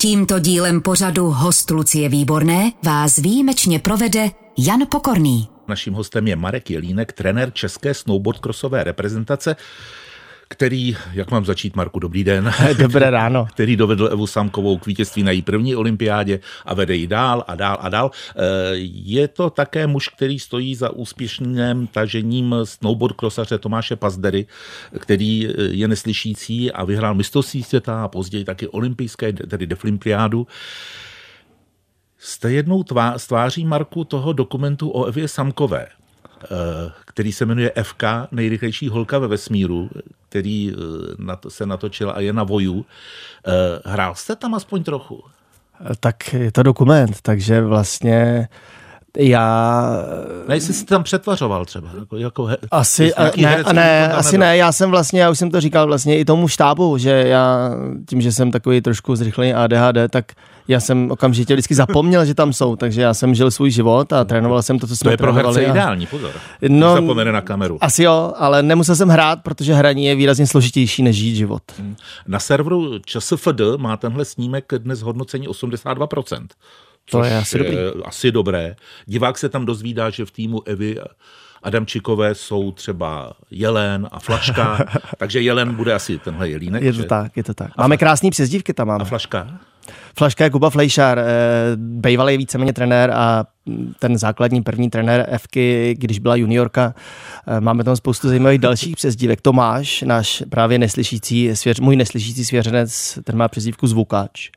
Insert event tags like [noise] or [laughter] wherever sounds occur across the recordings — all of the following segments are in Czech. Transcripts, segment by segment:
Tímto dílem pořadu Host Lucie Výborné vás výjimečně provede Jan Pokorný. Naším hostem je Marek Jelínek, trenér české snowboardcrossové reprezentace, který, jak mám začít, Marku, dobrý den. [laughs] Dobré ráno. [laughs] Který dovedl Evu Samkovou k vítězství na její první olympiádě a vede ji dál a dál a dál. Eh, je to také muž, který stojí za úspěšným tažením snowboard crossaře Tomáše Pazdery, který eh, je neslyšící a vyhrál mistrovství světa a později taky olympijské, tedy deflimpiádu. Jste jednou tvá, stváří Marku toho dokumentu o Evě Samkové, který se jmenuje FK, nejrychlejší holka ve vesmíru, který eh, se natočil a je na voju. Eh, hrál jste tam aspoň trochu? Tak je to dokument, takže vlastně já... Ne, jestli jsi tam přetvařoval třeba. Jako, jako he, asi, ne, ne, asi ne, já jsem vlastně, já už jsem to říkal vlastně i tomu štábu, že já tím, že jsem takový trošku zrychlený ADHD, tak já jsem okamžitě vždycky zapomněl, že tam jsou, takže já jsem žil svůj život a trénoval jsem to, co jsme To je pro herce a... ideální, pozor. No, zapomene na kameru. Asi jo, ale nemusel jsem hrát, protože hraní je výrazně složitější než žít život. Hmm. Na serveru ČSFD má tenhle snímek dnes hodnocení 82%. To je asi dobrý. asi dobré. Divák se tam dozvídá, že v týmu Evy Adamčikové jsou třeba Jelen a Flaška, [laughs] takže Jelen bude asi tenhle jelínek. Je to že? tak, je to tak. Máme krásný přezdívky tam máme. A Flaška? Flaška je Kuba Flejšar, eh, bývalý víceméně trenér a ten základní první trenér Fky, když byla juniorka. Eh, máme tam spoustu zajímavých dalších [laughs] přezdívek. Tomáš, náš právě neslyšící, svěř, můj neslyšící svěřenec, ten má přezdívku Zvukač.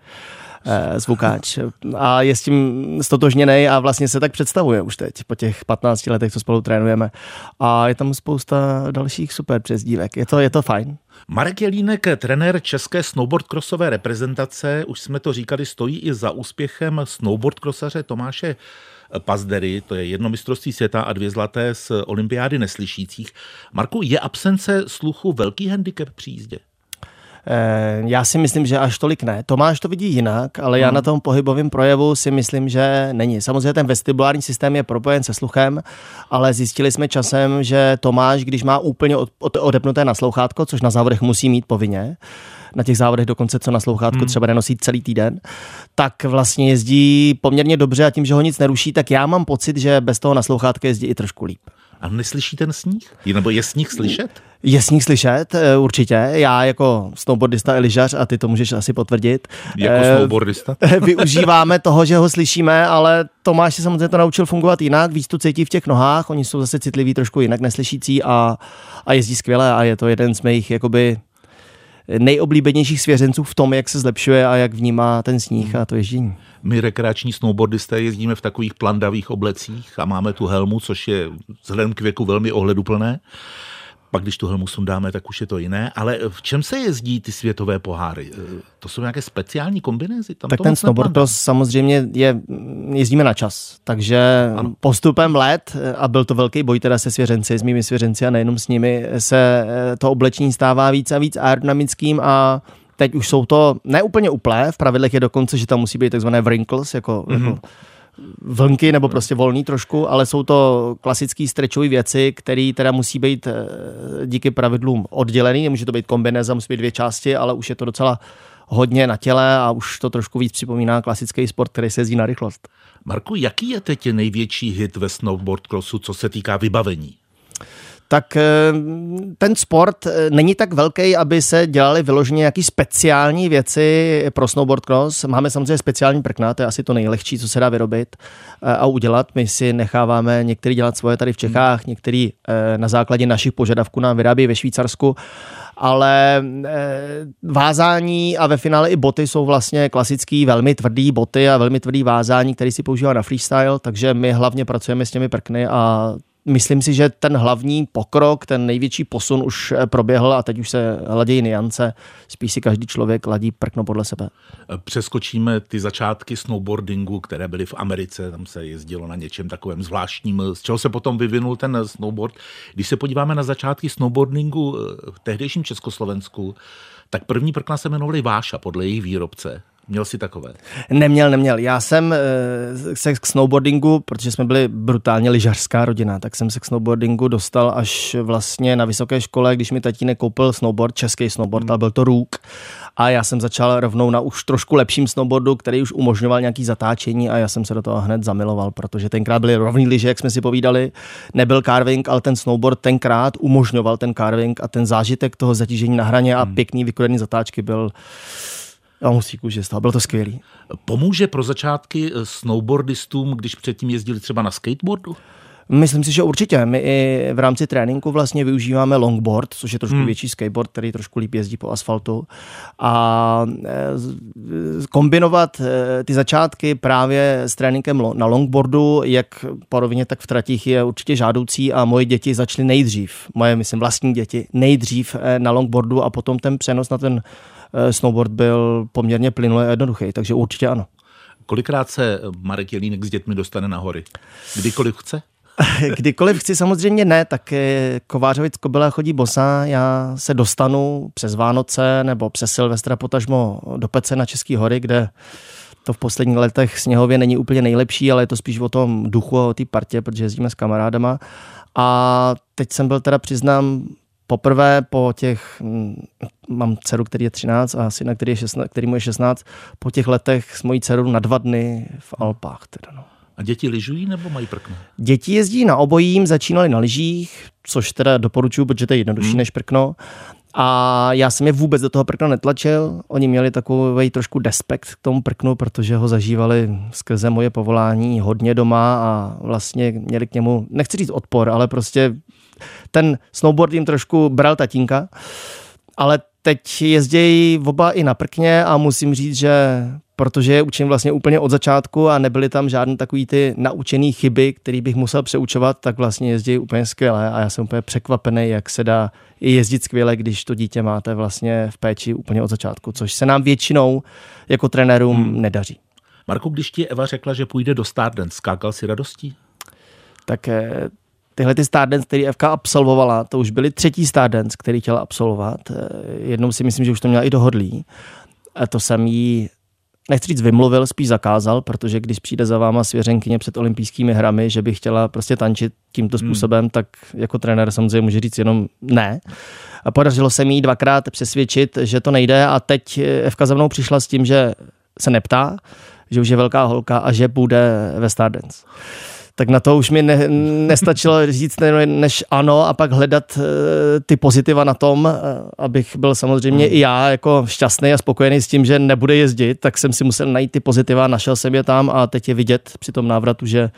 Eh, zvukáč. A je s tím stotožněný a vlastně se tak představuje už teď, po těch 15 letech, co spolu trénujeme. A je tam spousta dalších super přezdívek. Je to, je to fajn. Marek Jelínek, trenér české snowboard crossové reprezentace, už jsme to říkali, stojí i za úspěchem snowboard crossaře Tomáše Pazdery, to je jedno mistrovství světa a dvě zlaté z olympiády neslyšících. Marku, je absence sluchu velký handicap při jízdě? Eh, já si myslím, že až tolik ne. Tomáš to vidí jinak, ale já hmm. na tom pohybovém projevu si myslím, že není. Samozřejmě ten vestibulární systém je propojen se sluchem, ale zjistili jsme časem, že Tomáš, když má úplně odepnuté naslouchátko, což na závodech musí mít povinně, na těch závodech dokonce, co na slouchátko hmm. třeba nenosí celý týden, tak vlastně jezdí poměrně dobře a tím, že ho nic neruší, tak já mám pocit, že bez toho naslouchátka jezdí i trošku líp. A neslyší ten sníh? Nebo je sníh slyšet? Je sníh slyšet, eh, určitě. Já jako snowboardista i lyžař, a ty to můžeš asi potvrdit. Jako eh, snowboardista? [laughs] Využíváme toho, že ho slyšíme, ale Tomáš se samozřejmě to naučil fungovat jinak, víc to cítí v těch nohách, oni jsou zase citliví trošku jinak neslyšící a, a jezdí skvěle a je to jeden z mých jakoby nejoblíbenějších svěřenců v tom, jak se zlepšuje a jak vnímá ten sníh a to ježdění. My rekreační snowboardisté jezdíme v takových plandavých oblecích a máme tu helmu, což je vzhledem k věku velmi ohleduplné. Pak, když tu helmu sundáme, tak už je to jiné. Ale v čem se jezdí ty světové poháry? To jsou nějaké speciální kombinézy? Tam tak ten snowboard to samozřejmě je, jezdíme na čas. Takže ano. postupem let, a byl to velký boj teda se svěřenci, s mými svěřenci a nejenom s nimi, se to oblečení stává víc a víc aerodynamickým a teď už jsou to neúplně uplé, v pravidlech je dokonce, že tam musí být takzvané wrinkles, jako, mm-hmm. jako vlnky nebo prostě volný trošku, ale jsou to klasické stretchové věci, které teda musí být eh, díky pravidlům oddělený, nemůže to být kombineza, musí být dvě části, ale už je to docela hodně na těle a už to trošku víc připomíná klasický sport, který se jezdí na rychlost. Marku, jaký je teď největší hit ve snowboard crossu, co se týká vybavení? Tak eh, ten sport eh, není tak velký, aby se dělali vyloženě nějaký speciální věci pro snowboard cross. Máme samozřejmě speciální prkna, to je asi to nejlehčí, co se dá vyrobit eh, a udělat. My si necháváme některý dělat svoje tady v Čechách, některý na základě našich požadavků nám vyrábí ve Švýcarsku ale vázání a ve finále i boty jsou vlastně klasický, velmi tvrdý boty a velmi tvrdý vázání, který si používá na freestyle, takže my hlavně pracujeme s těmi prkny a myslím si, že ten hlavní pokrok, ten největší posun už eh, proběhl a teď už se hladějí niance. Spíš si každý člověk ladí prkno podle sebe. Přeskočíme ty začátky snowboardingu, které byly v Americe, tam se jezdilo na něčem takovém zvláštním, z čeho se potom vyvinul ten snowboard. Když se podíváme na začátky snowboardingu eh, v tehdejším Československu, tak první prkna se jmenovaly Váša podle jejich výrobce. Měl jsi takové? Neměl, neměl. Já jsem se k snowboardingu, protože jsme byli brutálně lyžařská rodina, tak jsem se k snowboardingu dostal až vlastně na vysoké škole, když mi tatínek koupil snowboard, český snowboard, hmm. ale byl to růk. A já jsem začal rovnou na už trošku lepším snowboardu, který už umožňoval nějaký zatáčení a já jsem se do toho hned zamiloval, protože tenkrát byly rovný lyže, jak jsme si povídali. Nebyl carving, ale ten snowboard tenkrát umožňoval ten carving a ten zážitek toho zatížení na hraně a hmm. pěkný vykorený zatáčky byl já musí že stál, bylo to skvělý. Pomůže pro začátky snowboardistům, když předtím jezdili třeba na skateboardu? Myslím si, že určitě. My i v rámci tréninku vlastně využíváme longboard, což je trošku hmm. větší skateboard, který trošku líp jezdí po asfaltu. A e, kombinovat e, ty začátky právě s tréninkem na longboardu, jak po rovině, tak v tratích, je určitě žádoucí a moje děti začaly nejdřív, moje, myslím, vlastní děti, nejdřív na longboardu a potom ten přenos na ten snowboard byl poměrně plynulý a jednoduchý, takže určitě ano. Kolikrát se Marek Jelínek s dětmi dostane na hory? Kdykoliv chce? [laughs] Kdykoliv chci, samozřejmě ne, tak Kovářovic Kobila chodí bosa, já se dostanu přes Vánoce nebo přes Silvestra potažmo do Pece na Český hory, kde to v posledních letech sněhově není úplně nejlepší, ale je to spíš o tom duchu a o té partě, protože jezdíme s kamarádama. A teď jsem byl teda, přiznám, poprvé po těch, mm, mám dceru, který je 13 a syna, který, je 16, který mu je 16, po těch letech s mojí dcerou na dva dny v Alpách. Teda no. A děti lyžují nebo mají prkno? Děti jezdí na obojím, začínali na lyžích, což teda doporučuji, protože to je jednodušší hmm. než prkno. A já jsem je vůbec do toho prkna netlačil. Oni měli takový trošku despekt k tomu prknu, protože ho zažívali skrze moje povolání hodně doma a vlastně měli k němu, nechci říct odpor, ale prostě ten snowboard jim trošku bral tatínka. Ale teď jezdějí oba i na prkně a musím říct, že protože je učím vlastně úplně od začátku a nebyly tam žádné takové ty naučené chyby, které bych musel přeučovat, tak vlastně jezdí úplně skvěle a já jsem úplně překvapený, jak se dá i jezdit skvěle, když to dítě máte vlastně v péči úplně od začátku, což se nám většinou jako trenérům hmm. nedaří. Marku, když ti Eva řekla, že půjde do Stardance, skákal si radostí? Tak eh, tyhle ty Stardance, který FK absolvovala, to už byly třetí Stardance, který chtěla absolvovat. Eh, jednou si myslím, že už to měla i dohodlý. A to jsem jí nechci říct vymluvil, spíš zakázal, protože když přijde za váma svěřenkyně před olympijskými hrami, že by chtěla prostě tančit tímto hmm. způsobem, hmm. tak jako trenér samozřejmě může říct jenom ne. A podařilo se mi dvakrát přesvědčit, že to nejde a teď Evka za mnou přišla s tím, že se neptá, že už je velká holka a že bude ve Stardance tak na to už mi ne, nestačilo říct než ano a pak hledat uh, ty pozitiva na tom, uh, abych byl samozřejmě hmm. i já jako šťastný a spokojený s tím, že nebude jezdit, tak jsem si musel najít ty pozitiva, našel jsem je tam a teď je vidět při tom návratu, že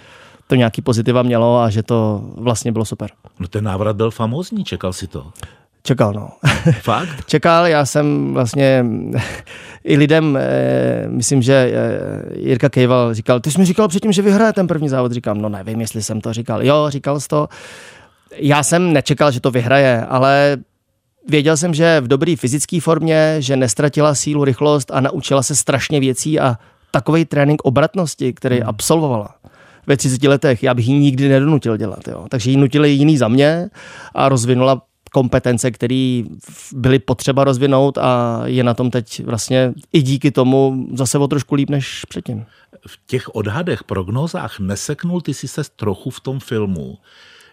to nějaký pozitiva mělo a že to vlastně bylo super. No ten návrat byl famózní, čekal si to? Čekal, no. Fakt? [laughs] Čekal, já jsem vlastně [laughs] i lidem, eh, myslím, že eh, Jirka Kejval říkal, ty jsi mi říkal předtím, že vyhraje ten první závod. Říkám, no nevím, jestli jsem to říkal. Jo, říkal jsi to. Já jsem nečekal, že to vyhraje, ale věděl jsem, že v dobré fyzické formě, že nestratila sílu, rychlost a naučila se strašně věcí a takový trénink obratnosti, který hmm. absolvovala ve 30 letech, já bych ji nikdy nedonutil dělat. Jo. Takže ji nutili jiný za mě a rozvinula kompetence, které byly potřeba rozvinout a je na tom teď vlastně i díky tomu zase o trošku líp než předtím. V těch odhadech, prognozách neseknul ty si se trochu v tom filmu,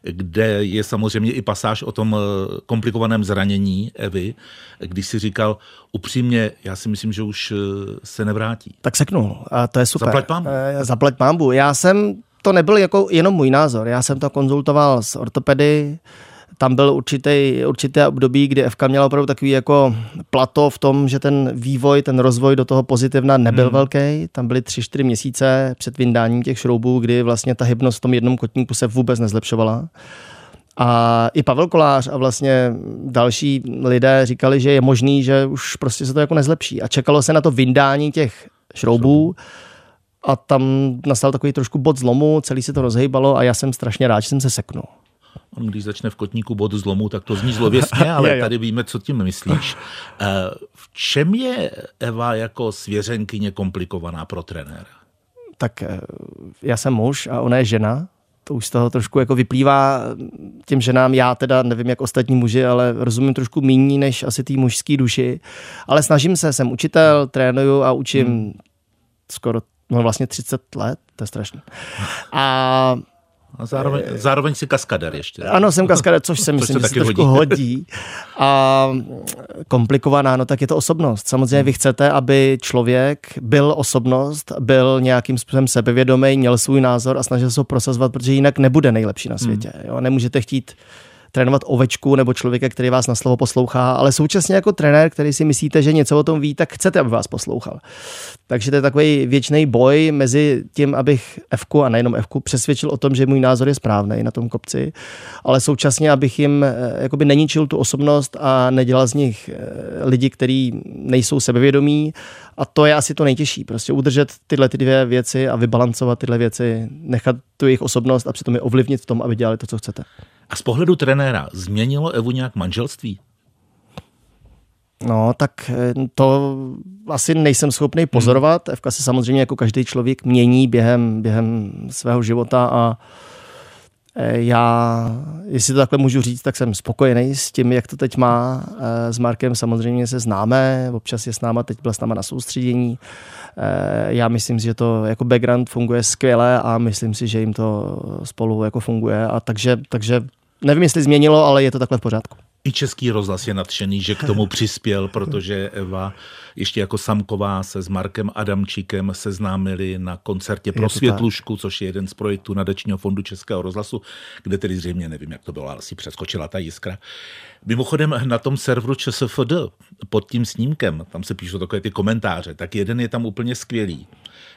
kde je samozřejmě i pasáž o tom eh, komplikovaném zranění Evy, když si říkal, upřímně, já si myslím, že už eh, se nevrátí. Tak seknul a to je super. Zaplať pambu. Eh, zaplať pambu. Já jsem, to nebyl jako jenom můj názor, já jsem to konzultoval s ortopedy, tam byl určitý, určité období, kdy FK měla opravdu takový jako plato v tom, že ten vývoj, ten rozvoj do toho pozitivna nebyl hmm. velký. Tam byly tři, čtyři měsíce před vyndáním těch šroubů, kdy vlastně ta hybnost v tom jednom kotníku se vůbec nezlepšovala. A i Pavel Kolář a vlastně další lidé říkali, že je možný, že už prostě se to jako nezlepší. A čekalo se na to vyndání těch šroubů. A tam nastal takový trošku bod zlomu, celý se to rozhejbalo a já jsem strašně rád, že jsem se seknul. On když začne v kotníku bod zlomu, tak to zní zlověstně, [laughs] ale tady víme, co tím myslíš. [laughs] Eh, v čem je Eva jako svěřenkyně komplikovaná pro trenéra? Tak eh, já jsem muž a ona je žena to už z toho trošku jako vyplývá těm ženám, já teda nevím jak ostatní muži, ale rozumím trošku méně než asi té mužské duši, ale snažím se, jsem učitel, trénuju a učím hmm. skoro, no vlastně 30 let, to je strašné. A a zároveň, zároveň si kaskader ještě. Ano, jsem kaskader, což se myslím, že se trošku hodí. hodí. A komplikovaná, no tak je to osobnost. Samozřejmě vy chcete, aby člověk byl osobnost, byl nějakým způsobem sebevědomý, měl svůj názor a snažil se ho prosazovat, protože jinak nebude nejlepší na světě. Hmm. Jo? Nemůžete chtít trénovat ovečku nebo člověka, který vás na slovo poslouchá, ale současně jako trenér, který si myslíte, že něco o tom ví, tak chcete, aby vás poslouchal. Takže to je takový věčný boj mezi tím, abych f a nejenom f přesvědčil o tom, že můj názor je správný na tom kopci, ale současně, abych jim eh, jakoby neničil tu osobnost a nedělal z nich eh, lidi, kteří nejsou sebevědomí a to je asi to nejtěžší. Prostě udržet tyhle ty dvě věci a vybalancovat tyhle věci, nechat tu jejich osobnost a přitom je ovlivnit v tom, aby dělali to, co chcete. A z pohledu trenéra, změnilo Evu nějak manželství? No, tak eh, to asi nejsem schopný pozorovat. Hmm. Evka se samozřejmě jako každý člověk mění během, během svého života a eh, já, jestli to takhle můžu říct, tak jsem spokojený s tím, jak to teď má. Eh, s Markem samozřejmě se známe, občas je s náma, teď byla s náma na soustředění. Já myslím že to jako background funguje skvěle a myslím si, že jim to spolu jako funguje. A takže, takže nevím, jestli změnilo, ale je to takhle v pořádku. I Český rozhlas je nadšený, že k tomu přispěl, protože Eva ještě jako Samková se s Markem Adamčíkem seznámili na koncertě pro Světlušku, což je jeden z projektů nadačního fondu Českého rozhlasu, kde tedy zřejmě, nevím, jak to bylo, ale asi přeskočila ta jiskra. Mimochodem na tom serveru ČSFD pod tím snímkem, tam se píšou takové ty komentáře, tak jeden je tam úplně skvělý.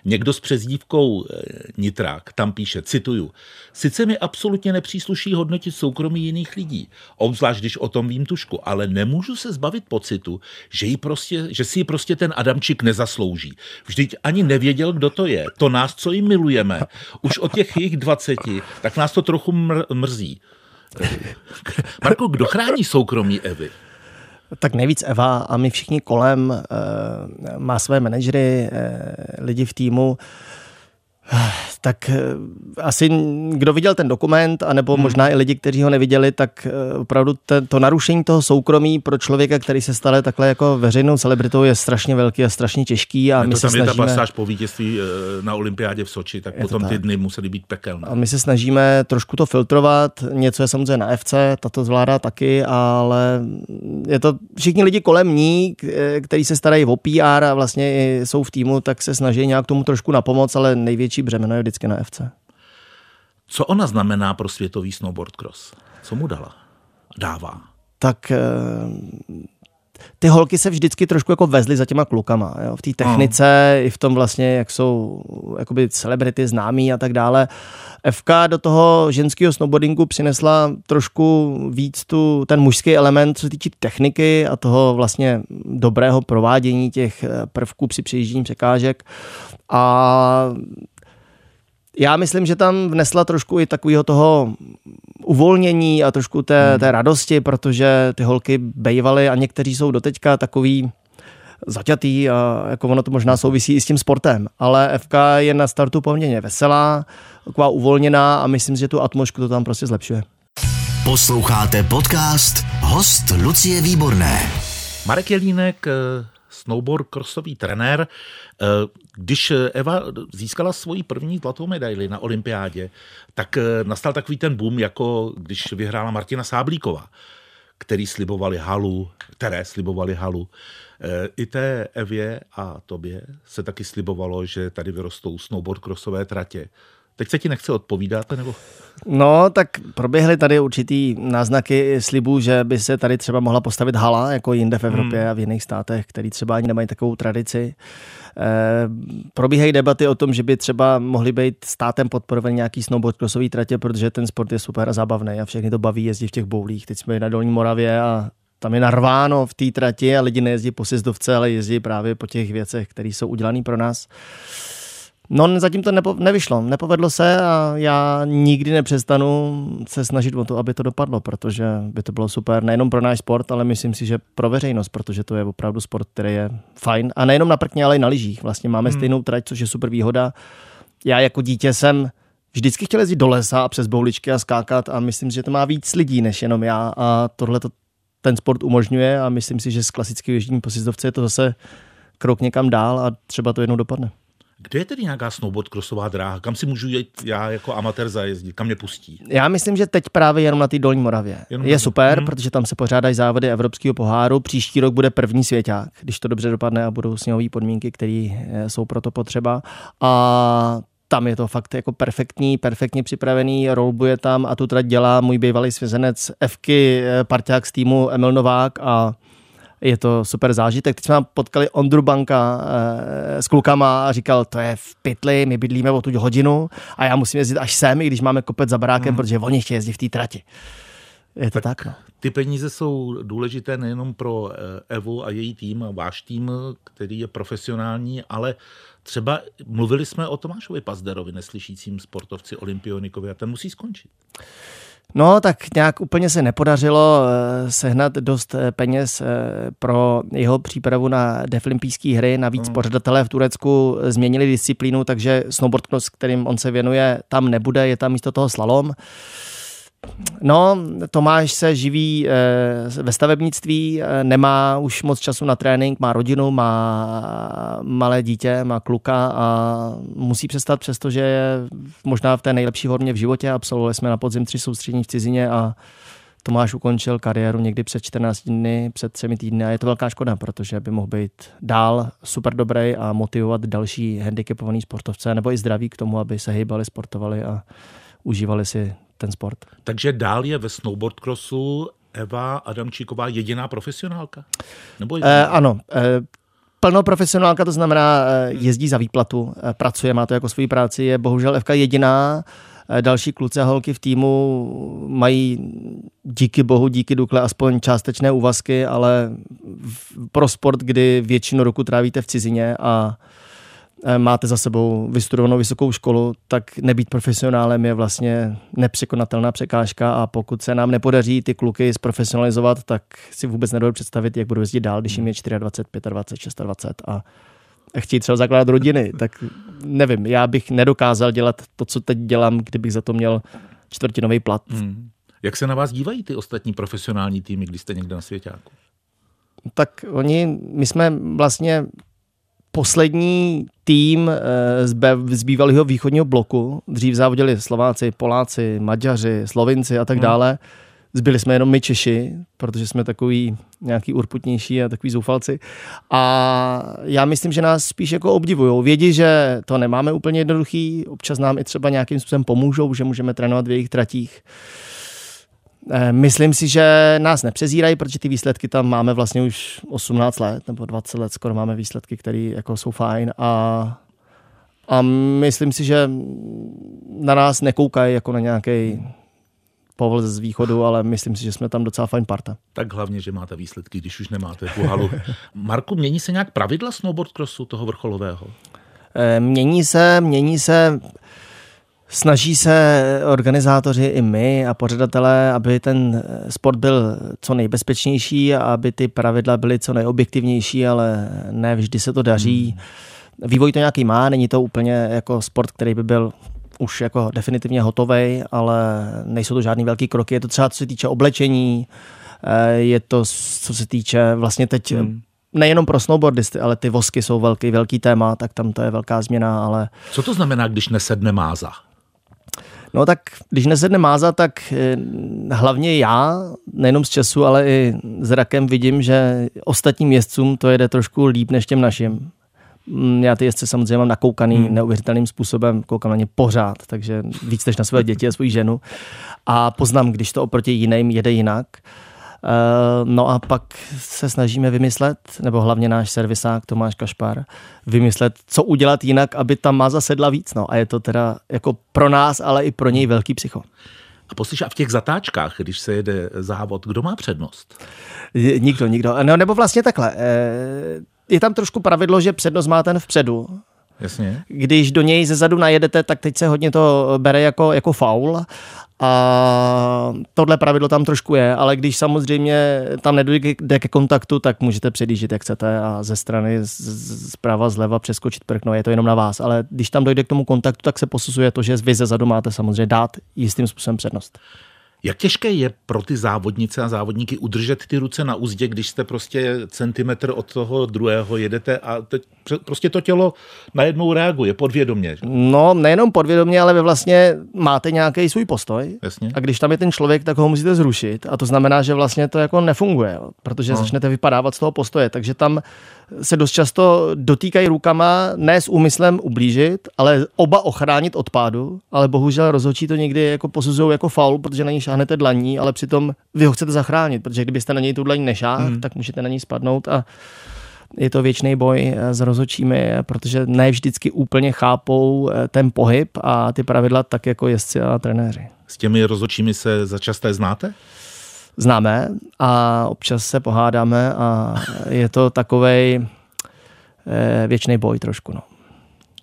Někdo s přezdívkou eh, Nitrák tam píše, cituju, sice mi absolutně nepřísluší hodnotit soukromí jiných lidí, obzvlášť když o tom vím tušku, ale nemůžu se zbavit pocitu, že, jí prostě, že si prostě ten Adamčík nezaslouží. Vždyť ani nevěděl, kdo to je. To nás, co jim milujeme, už od těch jejich dvaceti, tak nás to trochu mr- mrzí. [laughs] Marko, kdo chrání soukromí Evy? Tak nejvíc Eva a my všichni kolem e, má své manažery, e, lidi v týmu. Tak eh, asi kdo viděl ten dokument, anebo hmm. možná i lidi, kteří ho neviděli, tak eh, opravdu to narušení toho soukromí pro člověka, který se stane takhle jako veřejnou celebritou, je strašně velký a strašně těžký. A ne, my to se tam snažíme... je ta pasáž po vítězství eh, na olympiádě v Soči, tak je potom ty dny musely být pekelné. A my se snažíme trošku to filtrovat. Něco je samozřejmě na FC, tato zvládá taky, ale je to všichni lidi kolem ní, kteří se starají o PR a vlastně jsou v týmu, tak se snaží nějak tomu trošku napomoc, ale největší břemeno je vždycky na FC. Co ona znamená pro světový snowboard cross? Co mu dala? Dává? Tak eh, ty holky se vždycky trošku jako vezly za těma klukama. Jo? V té technice, uh. i v tom vlastně, jak jsou jakoby celebrity známí a tak dále. FK do toho ženského snowboardingu přinesla trošku víc tu, ten mužský element, co se týče techniky a toho vlastně dobrého provádění těch eh, prvků při přejíždění překážek. A já myslím, že tam vnesla trošku i takového toho uvolnění a trošku té, hmm. té radosti, protože ty holky bejvaly a někteří jsou doteďka takový zaťatý a jako ono to možná souvisí i s tím sportem, ale FK je na startu poměrně veselá, taková uvolněná a myslím, že tu atmosféru to tam prostě zlepšuje. Posloucháte podcast Host Lucie Výborné. Marek Jelínek snowboard crossový trenér. Eh, když Eva získala svoji první zlatou medaili na olympiádě, tak eh, nastal takový ten boom, jako když vyhrála Martina Sáblíková, který slibovali halu, které slibovali halu. Eh, I té Evě a tobě se taky slibovalo, že tady vyrostou snowboard crossové tratě. Teď se ti nechce odpovídat, nebo? No, tak proběhly tady určitý náznaky slibů, že by se tady třeba mohla postavit hala, jako jinde v Evropě hmm. a v jiných státech, který třeba ani nemají takovou tradici. E, probíhají debaty o tom, že by třeba mohly být státem podporovaný nějaký snowboard crossový tratě, protože ten sport je super a zábavný a všechny to baví jezdit v těch boulích. Teď jsme na Dolní Moravě a tam je narváno v té trati a lidi nejezdí po sjezdovce, ale jezdí právě po těch věcech, které jsou udělané pro nás. No, zatím to nepo, nevyšlo, nepovedlo se a já nikdy nepřestanu se snažit o to, aby to dopadlo, protože by to bylo super nejenom pro náš sport, ale myslím si, že pro veřejnost, protože to je opravdu sport, který je fajn. A nejenom na prkně, ale i na lyžích. Vlastně máme hmm. stejnou trať, což je super výhoda. Já jako dítě jsem vždycky chtěl jezdit do lesa a přes bouličky a skákat a myslím, že to má víc lidí než jenom já a tohle to ten sport umožňuje a myslím si, že z klasického ježdění po sjezdovce je to zase krok někam dál a třeba to jednou dopadne. Kde je tedy nějaká snowboard crossová dráha? Kam si můžu jít já jako amatér zajezdit? Kam mě pustí? Já myslím, že teď právě jenom na té Dolní Moravě. Jenom je super, hmm. protože tam se pořádají závody Evropského poháru. Příští rok bude první svěťák, když to dobře dopadne a budou sněhové podmínky, které eh, jsou pro to potřeba. A tam je to fakt jako perfektní, perfektně připravený, rolbuje tam a tu trať dělá můj bývalý svězenec Evky, eh, parťák z týmu Emil Novák a je to super zážitek. Teď jsme potkali Ondru Banka e, s klukama a říkal, to je v pytli, my bydlíme o tu hodinu a já musím jezdit až sem, i když máme kopec za barákem, hmm. protože oni chtějí jezdit v té trati. Je to tak, tak no. Ty peníze jsou důležité nejenom pro eh, Evu a její tým a váš tým, který je profesionální, ale třeba mluvili jsme o Tomášovi Pazderovi, neslyšícím sportovci Olympionikovi a ten musí skončit. No, tak nějak úplně se nepodařilo eh, sehnat dost eh, peněz eh, pro jeho přípravu na deflimpijské hry. Navíc mm. pořadatelé v Turecku změnili disciplínu, takže snowboard cross, kterým on se věnuje, tam nebude, je tam místo toho slalom. No, Tomáš se živí eh, ve stavebnictví, eh, nemá už moc času na trénink, má rodinu, má malé dítě, má kluka a musí přestat, přestože je možná v té nejlepší formě v životě. Absolvovali jsme na podzim tři soustřední v cizině a Tomáš ukončil kariéru někdy před 14 dny, před třemi týdny a je to velká škoda, protože by mohl být dál super dobrý a motivovat další handicapovaný sportovce nebo i zdraví k tomu, aby se hýbali, sportovali a užívali si ten sport. Takže dál je ve snowboard crossu Eva Adamčíková jediná profesionálka? Nebo jediná? Eh, ano, eh, plnoprofesionálka, to znamená eh, jezdí za výplatu, pracuje, má to jako svoji práci, je bohužel Evka jediná, další kluci a holky v týmu mají díky bohu, díky Dukle aspoň částečné úvazky, ale pro sport, kdy většinu roku trávíte v cizině a máte za sebou vystudovanou vysokou školu, tak nebýt profesionálem je vlastně nepřekonatelná překážka a pokud se nám nepodaří ty kluky zprofesionalizovat, tak si vůbec nedovedu představit, jak budu jezdit dál, když jim je 24, 25, 26 a chtějí třeba zakládat rodiny, tak nevím, já bych nedokázal dělat to, co teď dělám, kdybych za to měl čtvrtinový plat. Hmm. Jak se na vás dívají ty ostatní profesionální týmy, když jste někde na svěťáku? Tak oni, my jsme vlastně poslední tým eh, z, z bývalého východního bloku. Dřív závodili Slováci, Poláci, Maďaři, Slovinci a tak hmm. dále. Zbyli jsme jenom my Češi, protože jsme takový nějaký urputnější a takový zoufalci. A já myslím, že nás spíš jako obdivují. Vědí, že to nemáme úplně jednoduchý, občas nám i třeba nějakým způsobem pomůžou, že můžeme trénovat v jejich tratích. Eh, myslím si, že nás nepřezírají, protože ty výsledky tam máme vlastně už 18 let nebo 20 let, skoro máme výsledky, které jako jsou fajn a, a myslím si, že na nás nekoukají jako na nějaký povol z východu, ale myslím si, že jsme tam docela fajn parta. Tak hlavně, že máte výsledky, když už nemáte tu halu. [laughs] Marku, mění se nějak pravidla snowboard crossu toho vrcholového? Eh, mění se, mění se. Snaží se organizátoři i my a pořadatelé, aby ten sport byl co nejbezpečnější a aby ty pravidla byly co nejobjektivnější, ale ne vždy se to daří. Hmm. Vývoj to nějaký má, není to úplně jako sport, který by byl už jako definitivně hotový, ale nejsou to žádný velký kroky. Je to třeba co se týče oblečení, eh, je to co se týče vlastně teď hmm nejenom pro snowboardisty, ale ty vosky jsou velký, velký téma, tak tam to je velká změna, ale... Co to znamená, když nesedne máza? No tak když nesedne máza, tak eh, hlavně já, nejenom z času, ale i zrakem vidím, že ostatním jezdcům to jede trošku líp než těm našim. Mm, já ty jezdce samozřejmě mám nakoukaný hmm. neuvěřitelným způsobem, koukám na ně pořád, takže víc než na své děti a svou ženu. A poznám, když to oproti jiným jede jinak. Eh, no a pak se snažíme vymyslet, nebo hlavně náš servisák Tomáš Kašpar, vymyslet, co udělat jinak, aby ta maza sedla víc. No a je to teda jako pro nás, ale i pro něj velký psycho. A poslyš, a v těch zatáčkách, když se jede závod, kdo má přednost? Nikdo, nikdo. No nebo vlastně takhle. Eh, je tam trošku pravidlo, že přednost má ten vpředu, Jasně. Když do něj ze zadu najedete, tak teď se hodně to bere jako, jako faul. A tohle pravidlo tam trošku je, ale když samozřejmě tam nedojde ke kontaktu, tak můžete předjíždět, jak chcete a ze strany zprava, zleva přeskočit prkno, je to jenom na vás. Ale když tam dojde k tomu kontaktu, tak se posuzuje to, že vy ze zadu máte samozřejmě dát jistým způsobem přednost. Jak těžké je pro ty závodnice a závodníky udržet ty ruce na úzdě, když jste prostě centimetr od toho druhého jedete a teď prostě to tělo najednou reaguje podvědomě? Že? No, nejenom podvědomě, ale vy vlastně máte nějaký svůj postoj. Jasně. A když tam je ten člověk, tak ho musíte zrušit. A to znamená, že vlastně to jako nefunguje, protože no. začnete vypadávat z toho postoje. Takže tam se dost často dotýkají rukama ne s úmyslem ublížit, ale oba ochránit od pádu, ale bohužel rozhodčí to někdy jako posuzují jako faul, protože na ní šáhnete dlaní, ale přitom vy ho chcete zachránit, protože kdybyste na něj tu dlaní nešáhl, hmm. tak můžete na ní spadnout a je to věčný boj s rozhodčími, protože ne vždycky úplně chápou eh, ten pohyb a ty pravidla tak jako jezdci a trenéři. S těmi rozhodčími se začasté znáte? Známe a občas se pohádáme a je to takovej eh, věčný boj trošku. No.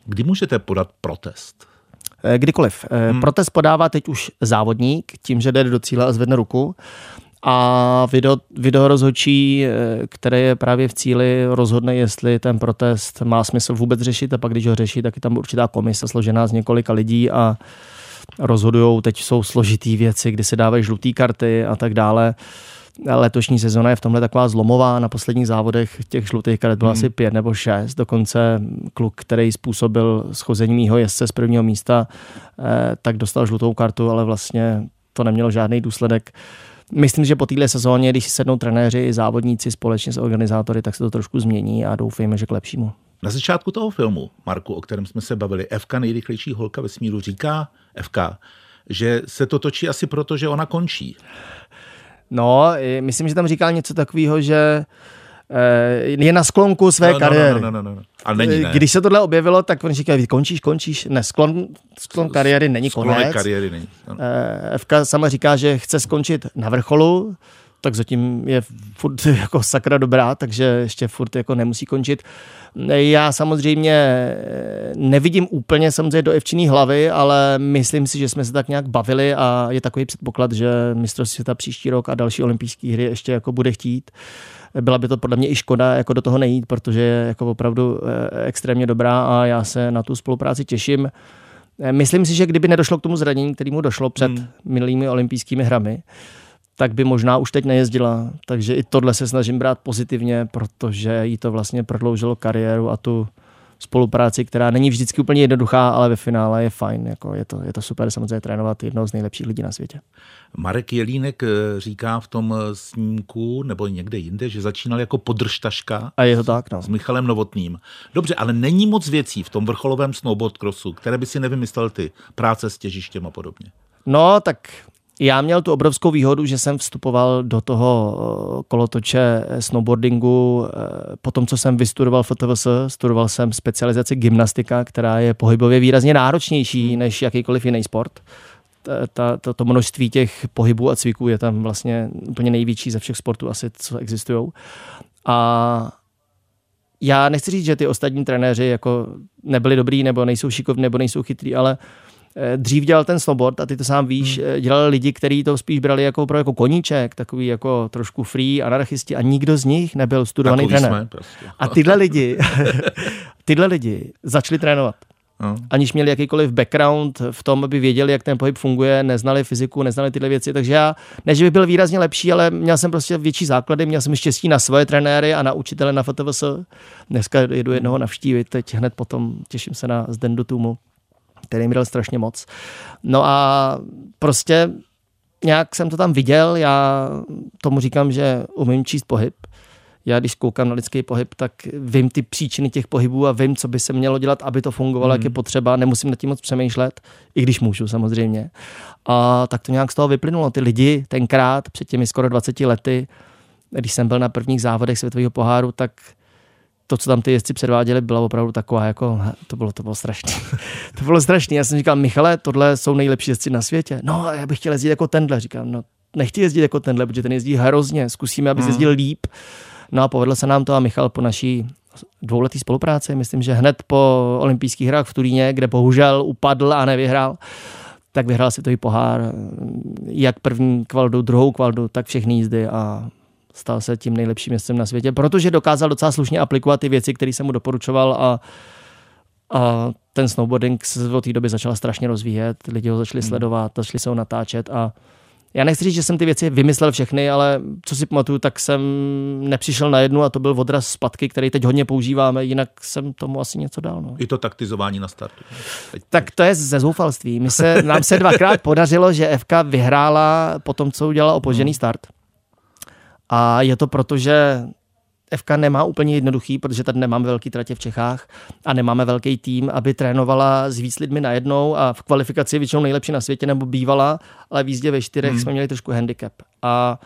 Kdy můžete podat protest? Eh, kdykoliv. Eh, hmm. Protest podává teď už závodník, tím, že jde do cíle a zvedne ruku. A video, video rozhodčí, které je právě v cíli, rozhodne, jestli ten protest má smysl vůbec řešit a pak, když ho řeší, tak je tam určitá komise složená z několika lidí a rozhodují, teď jsou složitý věci, kdy se dávají žluté karty a tak dále. Letošní sezona je v tomhle taková zlomová. Na posledních závodech těch žlutých karet bylo hmm. asi pět nebo šest. Dokonce kluk, který způsobil schození mýho jezdce z prvního místa, eh, tak dostal žlutou kartu, ale vlastně to nemělo žádný důsledek. Myslím, že po téhle sezóně, když sednou trenéři i závodníci společně s organizátory, tak se to trošku změní a doufejme, že k lepšímu. Na začátku toho filmu, Marku, o kterém jsme se bavili, Evka, nejrychlejší holka ve smíru, říká FK, že se to točí asi proto, že ona končí. No, myslím, že tam říkal něco takového, že eh, je na sklonku své no, kariéry. No, no, no, no, no. A není, ne. Když se tohle objevilo, tak on říká, končíš, končíš. Ne, sklon, sklon kariéry není konec. Kariéry není. No. FK sama říká, že chce skončit na vrcholu, tak zatím je furt [laughs] jako sakra dobrá, takže ještě furt jako nemusí končit. Já samozřejmě eh, nevidím úplně samozřejmě do Evčiný hlavy, ale myslím si, že jsme se tak nějak bavili a je takový předpoklad, že mistrovství světa příští rok a další olympijské hry ještě jako bude chtít. Byla by to podle mě i škoda jako do toho nejít, protože je jako opravdu eh, extrémně dobrá a já se na tu spolupráci těším. Eh, myslím si, že kdyby nedošlo k tomu zranění, kterému došlo před hmm. minulými olympijskými hrami, tak by možná už teď nejezdila. Takže i tohle se snažím brát pozitivně, protože jí to vlastně prodloužilo kariéru a tu spolupráci, která není vždycky úplně jednoduchá, ale ve finále je fajn. Jako je, to, je to super samozřejmě trénovat jednoho z nejlepších lidí na světě. Marek Jelínek eh, říká v tom eh, snímku nebo někde jinde, že začínal jako podržtaška. A je to tak, no. S Michalem Novotným. Dobře, ale není moc věcí v tom vrcholovém snowboard crossu, které by si nevymyslel ty. Práce s těžištěm a podobně. No, tak já měl tu obrovskou výhodu, že jsem vstupoval do toho eh, kolotoče eh, snowboardingu eh, po tom, co jsem vystudoval FTVS, studoval jsem specializaci gymnastika, která je pohybově výrazně náročnější než jakýkoliv jiný sport. Ta, ta, to množství těch pohybů a cviků je tam vlastně úplně největší ze všech sportů asi, co existují. A já nechci říct, že ty ostatní trenéři jako nebyli dobrý, nebo nejsou šikovní, nebo nejsou chytrý, ale uh, dřív dělal ten snowboard a ty to sám víš, hmm. Eh, dělali lidi, kteří to spíš brali jako, pro jako koníček, takový jako trošku free, anarchisti a nikdo z nich nebyl studovaný Takový trenér. Jsme, prostě. A tyhle lidi, [laughs] tyhle lidi začali trénovat. No. Aniž měli jakýkoliv background v tom, aby věděli, jak ten pohyb funguje, neznali fyziku, neznali tyhle věci. Takže já, ne, že bych byl výrazně lepší, ale měl jsem prostě větší základy, měl jsem štěstí na svoje trenéry a na učitele na FTVS. Dneska jedu jednoho navštívit, teď hned potom těším se na Zdendu Tumu který mi dal strašně moc. No a prostě nějak jsem to tam viděl, já tomu říkám, že umím číst pohyb. Já když koukám na lidský pohyb, tak vím ty příčiny těch pohybů a vím, co by se mělo dělat, aby to fungovalo, mm. jak je mhm. potřeba. Nemusím nad tím moc přemýšlet, i když můžu samozřejmě. A tak to nějak z toho vyplynulo. Ty lidi tenkrát, před těmi skoro 20 lety, když jsem byl na prvních závodech světového poháru, tak to, co tam ty jezdci předváděli, byla opravdu taková, jako, to bylo, to bylo strašné. [laughs] to bylo strašné. Já jsem říkal, Michale, tohle jsou nejlepší jezdci na světě. No, já bych chtěl jezdit jako tenhle. Říkám, no, nechci jezdit jako tenhle, protože ten jezdí hrozně. Zkusíme, aby hmm. jezdil líp. No a povedlo se nám to a Michal po naší dvouletý spolupráce, myslím, že hned po olympijských hrách v Turíně, kde bohužel upadl a nevyhrál, tak vyhrál si to i pohár, jak první kvaldu, druhou kvaldu, tak všechny jízdy a stal se tím nejlepším městem na světě, protože dokázal docela slušně aplikovat ty věci, které jsem mu doporučoval a, a ten snowboarding se od té doby začal strašně rozvíjet, lidi ho začali hmm. sledovat, začali se ho natáčet a já nechci říct, že jsem ty věci vymyslel všechny, ale co si pamatuju, tak jsem nepřišel na jednu a to byl odraz zpatky, který teď hodně používáme, jinak jsem tomu asi něco dal. No. I to taktizování na startu. Teď, tak to je ze zoufalství. My se, nám se dvakrát [laughs] podařilo, že FK vyhrála po tom, co udělala opožený start. A je to proto, že FK nemá úplně jednoduchý, protože tady nemáme velký tratě v Čechách a nemáme velký tým, aby trénovala s víc lidmi najednou a v kvalifikaci je většinou nejlepší na světě nebo bývala, ale v jízdě ve čtyřech hmm. jsme měli trošku handicap. A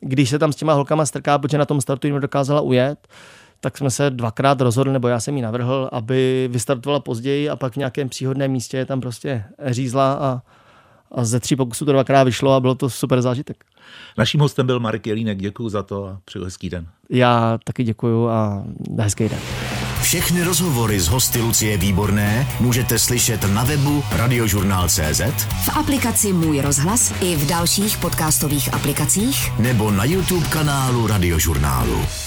když se tam s těma holkama strká, protože na tom startu jim dokázala ujet, tak jsme se dvakrát rozhodli, nebo já jsem ji navrhl, aby vystartovala později a pak v nějakém příhodném místě tam prostě řízla a, a ze tří pokusů to dvakrát vyšlo a bylo to super zážitek. Naším hostem byl Marek Jelínek, děkuji za to a přeju hezký den. Já taky děkuji a hezký den. Všechny rozhovory z hosty Lucie Výborné můžete slyšet na webu radiožurnál.cz v aplikaci Můj rozhlas i v dalších podcastových aplikacích nebo na YouTube kanálu Radiožurnálu.